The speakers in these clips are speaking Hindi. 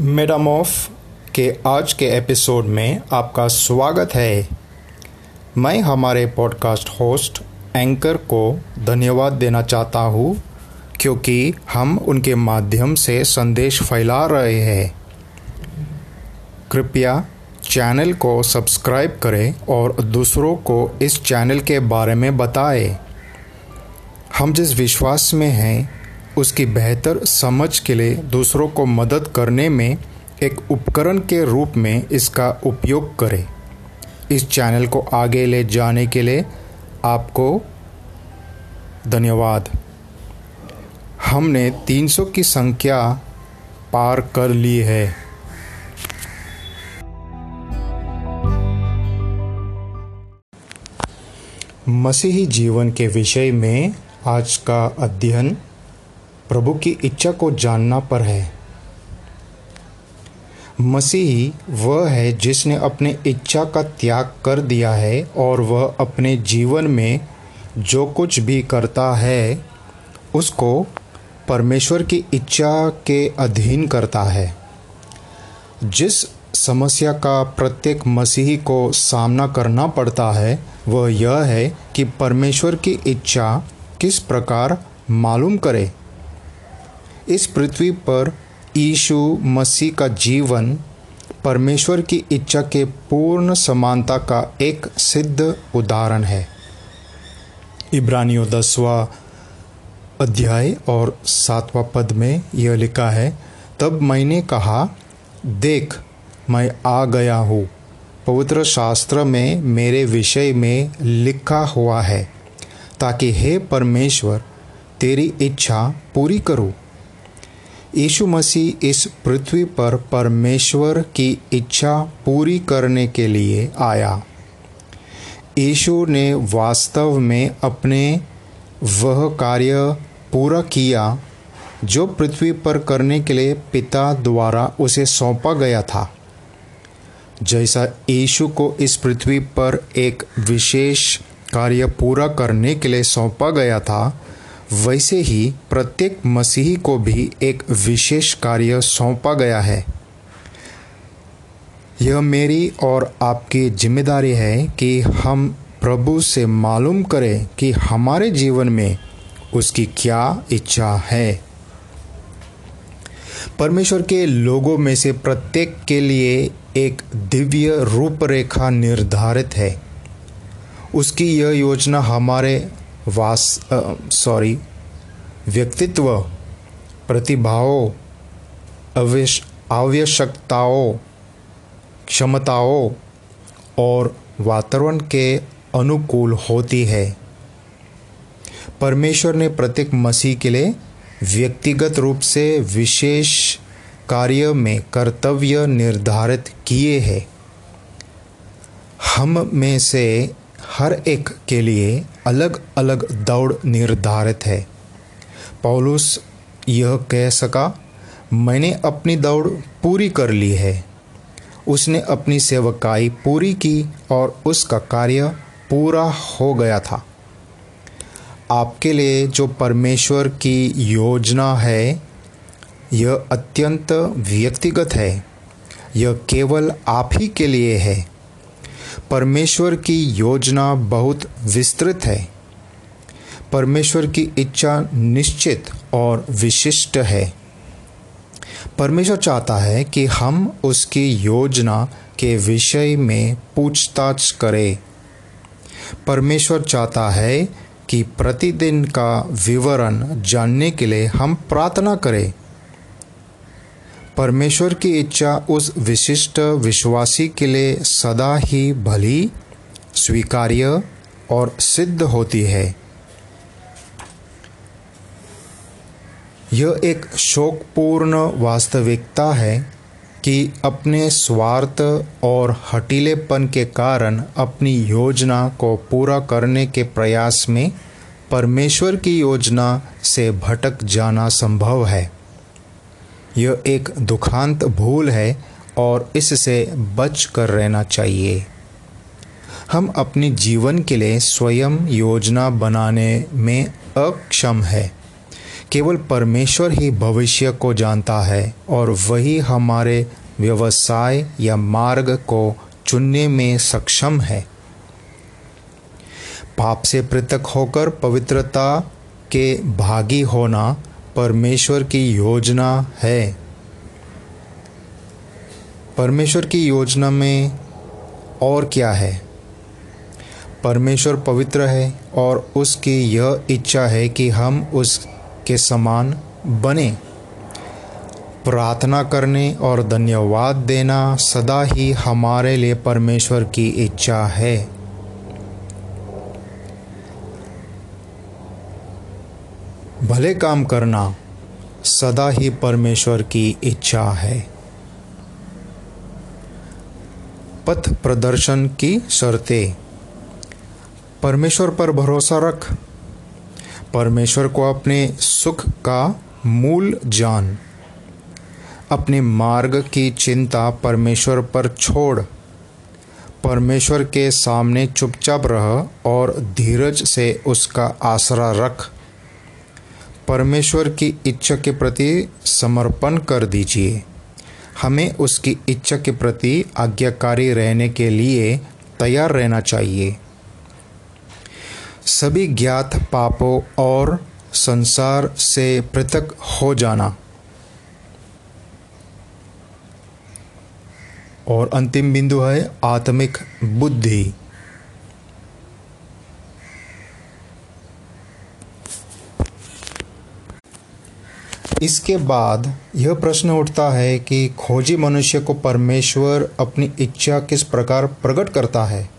मेडामॉफ के आज के एपिसोड में आपका स्वागत है। मैं हमारे पॉडकास्ट होस्ट एंकर को धन्यवाद देना चाहता हूँ, क्योंकि हम उनके माध्यम से संदेश फैला रहे हैं। कृपया चैनल को सब्सक्राइब करें और दूसरों को इस चैनल के बारे में बताएँ। हम जिस विश्वास में हैं उसकी बेहतर समझ के लिए दूसरों को मदद करने में एक उपकरण के रूप में इसका उपयोग करें। इस चैनल को आगे ले जाने के लिए आपको धन्यवाद। हमने 300 की संख्या पार कर ली है। मसीही जीवन के विषय में आज का अध्ययन प्रभु की इच्छा को जानना पर है। मसीही वह है जिसने अपने इच्छा का त्याग कर दिया है और वह अपने जीवन में जो कुछ भी करता है, उसको परमेश्वर की इच्छा के अधीन करता है। जिस समस्या का प्रत्येक मसीही को सामना करना पड़ता है, वह यह है कि परमेश्वर की इच्छा किस प्रकार मालूम करे। इस पृथ्वी पर यीशु मसीह का जीवन, परमेश्वर की इच्छा के पूर्ण समानता का एक सिद्ध उदाहरण है। इब्रानियों दसवा अध्याय और सातवां पद में यह लिखा है, तब मैंने कहा, देख, मैं आ गया हूँ। पवित्र शास्त्र में मेरे विषय में लिखा हुआ है, ताकि हे परमेश्वर, तेरी इच्छा पूरी करूँ। यीशु मसीह इस पृथ्वी पर परमेश्वर की इच्छा पूरी करने के लिए आया। यीशु ने वास्तव में अपने वह कार्य पूरा किया जो पृथ्वी पर करने के लिए पिता द्वारा उसे सौंपा गया था। जैसा यीशु को इस पृथ्वी पर एक विशेष कार्य पूरा करने के लिए सौंपा गया था वैसे ही प्रत्येक मसीही को भी एक विशेष कार्य सौंपा गया है। यह मेरी और आपकी ज़िम्मेदारी है कि हम प्रभु से मालूम करें कि हमारे जीवन में उसकी क्या इच्छा है। परमेश्वर के लोगों में से प्रत्येक के लिए एक दिव्य रूपरेखा निर्धारित है। उसकी यह योजना हमारे वास सॉरी व्यक्तित्व, प्रतिभाओं आवश्यकताओं, क्षमताओं और वातावरण के अनुकूल होती है। परमेश्वर ने प्रत्येक मसीह के लिए व्यक्तिगत रूप से विशेष कार्य में कर्तव्य निर्धारित किए हैं। हम में से हर एक के लिए अलग अलग दौड़ निर्धारित है। पौलुस यह कह सका, मैंने अपनी दौड़ पूरी कर ली है। उसने अपनी सेवकाई पूरी की और उसका कार्य पूरा हो गया था। आपके लिए जो परमेश्वर की योजना है, यह अत्यंत व्यक्तिगत है। यह केवल आप ही के लिए है। परमेश्वर की योजना बहुत विस्तृत है। परमेश्वर की इच्छा निश्चित और विशिष्ट है। परमेश्वर चाहता है कि हम उसकी योजना के विषय में पूछताछ करें। परमेश्वर चाहता है कि प्रतिदिन का विवरण जानने के लिए हम प्रार्थना करें। परमेश्वर की इच्छा उस विशिष्ट विश्वासी के लिए सदा ही भली, स्वीकार्य और सिद्ध होती है। यह एक शोकपूर्ण वास्तविकता है कि अपने स्वार्थ और हटीलेपन के कारण अपनी योजना को पूरा करने के प्रयास में परमेश्वर की योजना से भटक जाना संभव है। यह एक दुखांत भूल है और इससे बच कर रहना चाहिए। हम अपने जीवन के लिए स्वयं योजना बनाने में अक्षम है। केवल परमेश्वर ही भविष्य को जानता है और वही हमारे व्यवसाय या मार्ग को चुनने में सक्षम है। पाप से पृथक होकर पवित्रता के भागी होना परमेश्वर की योजना है। परमेश्वर की योजना में और क्या है? परमेश्वर पवित्र है और उसकी यह इच्छा है कि हम उसके समान बने। प्रार्थना करने और धन्यवाद देना सदा ही हमारे लिए परमेश्वर की इच्छा है। भले काम करना सदा ही परमेश्वर की इच्छा है। पथ प्रदर्शन की शर्तें। परमेश्वर पर भरोसा रख। परमेश्वर को अपने सुख का मूल जान। अपने मार्ग की चिंता परमेश्वर पर छोड़। परमेश्वर के सामने चुपचाप रह और धीरज से उसका आसरा रख। परमेश्वर की इच्छा के प्रति समर्पण कर दीजिए। हमें उसकी इच्छा के प्रति आज्ञाकारी रहने के लिए तैयार रहना चाहिए। सभी ज्ञात पापों और संसार से पृथक हो जाना। और अंतिम बिंदु है आत्मिक बुद्धि। इसके बाद यह प्रश्न उठता है कि खोजी मनुष्य को परमेश्वर अपनी इच्छा किस प्रकार प्रकट करता है?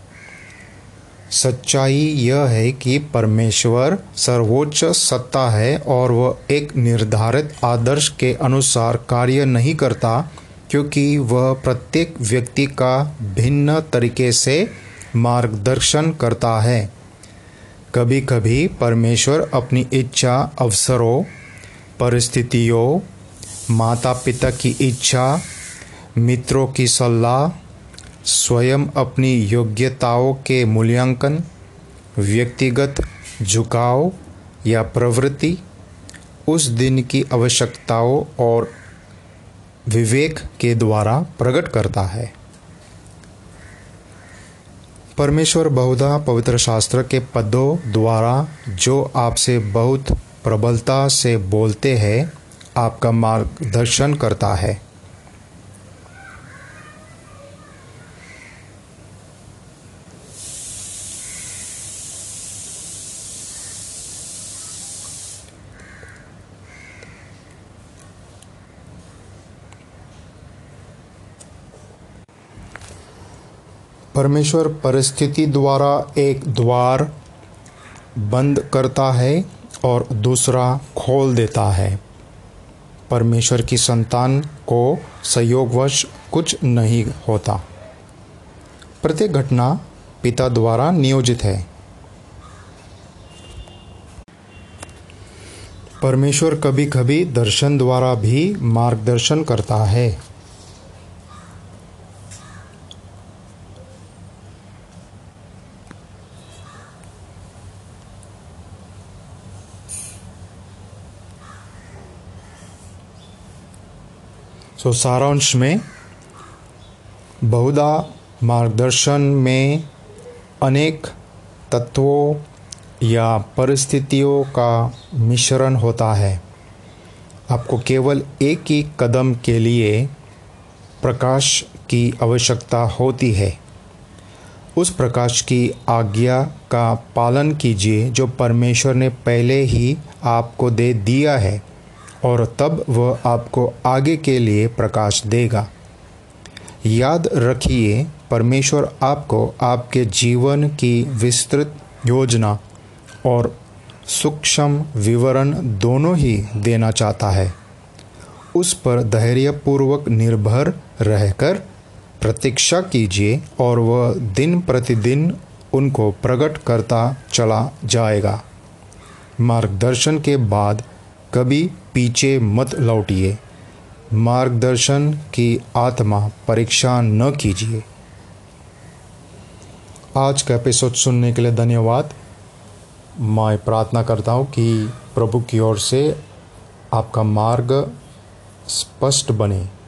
सच्चाई यह है कि परमेश्वर सर्वोच्च सत्ता है और वह एक निर्धारित आदर्श के अनुसार कार्य नहीं करता, क्योंकि वह प्रत्येक व्यक्ति का भिन्न तरीके से मार्गदर्शन करता है। कभी कभी परमेश्वर अपनी इच्छा, अवसरों परिस्थितियों माता पिता की इच्छा, मित्रों की सलाह, स्वयं अपनी योग्यताओं के मूल्यांकन, व्यक्तिगत झुकाव या प्रवृत्ति, उस दिन की आवश्यकताओं और विवेक के द्वारा प्रकट करता है। परमेश्वर बहुधा पवित्र शास्त्र के पदों द्वारा जो आपसे बहुत प्रबलता से बोलते हैं, आपका मार्गदर्शन करता है। परमेश्वर परिस्थिति द्वारा एक द्वार बंद करता है। और दूसरा खोल देता है। परमेश्वर की संतान को संयोगवश कुछ नहीं होता। प्रत्येक घटना पिता द्वारा नियोजित है। परमेश्वर कभी कभी दर्शन द्वारा भी मार्गदर्शन करता है। सो so, सारांश में बहुधा मार्गदर्शन में अनेक तत्वों या परिस्थितियों का मिश्रण होता है आपको केवल एक ही कदम के लिए प्रकाश की आवश्यकता होती है उस प्रकाश की आज्ञा का पालन कीजिए जो परमेश्वर ने पहले ही आपको दे दिया है और तब वह आपको आगे के लिए प्रकाश देगा। याद रखिए, परमेश्वर आपको आपके जीवन की विस्तृत योजना और सूक्ष्म विवरण दोनों ही देना चाहता है। उस पर धैर्यपूर्वक निर्भर रहकर प्रतीक्षा कीजिए और वह दिन प्रतिदिन उनको प्रकट करता चला जाएगा। मार्गदर्शन के बाद कभी पीछे मत लौटिए। मार्गदर्शन की आत्मा परीक्षा न कीजिए। आज का एपिसोड सुनने के लिए धन्यवाद। मैं प्रार्थना करता हूँ कि प्रभु की ओर से आपका मार्ग स्पष्ट बने।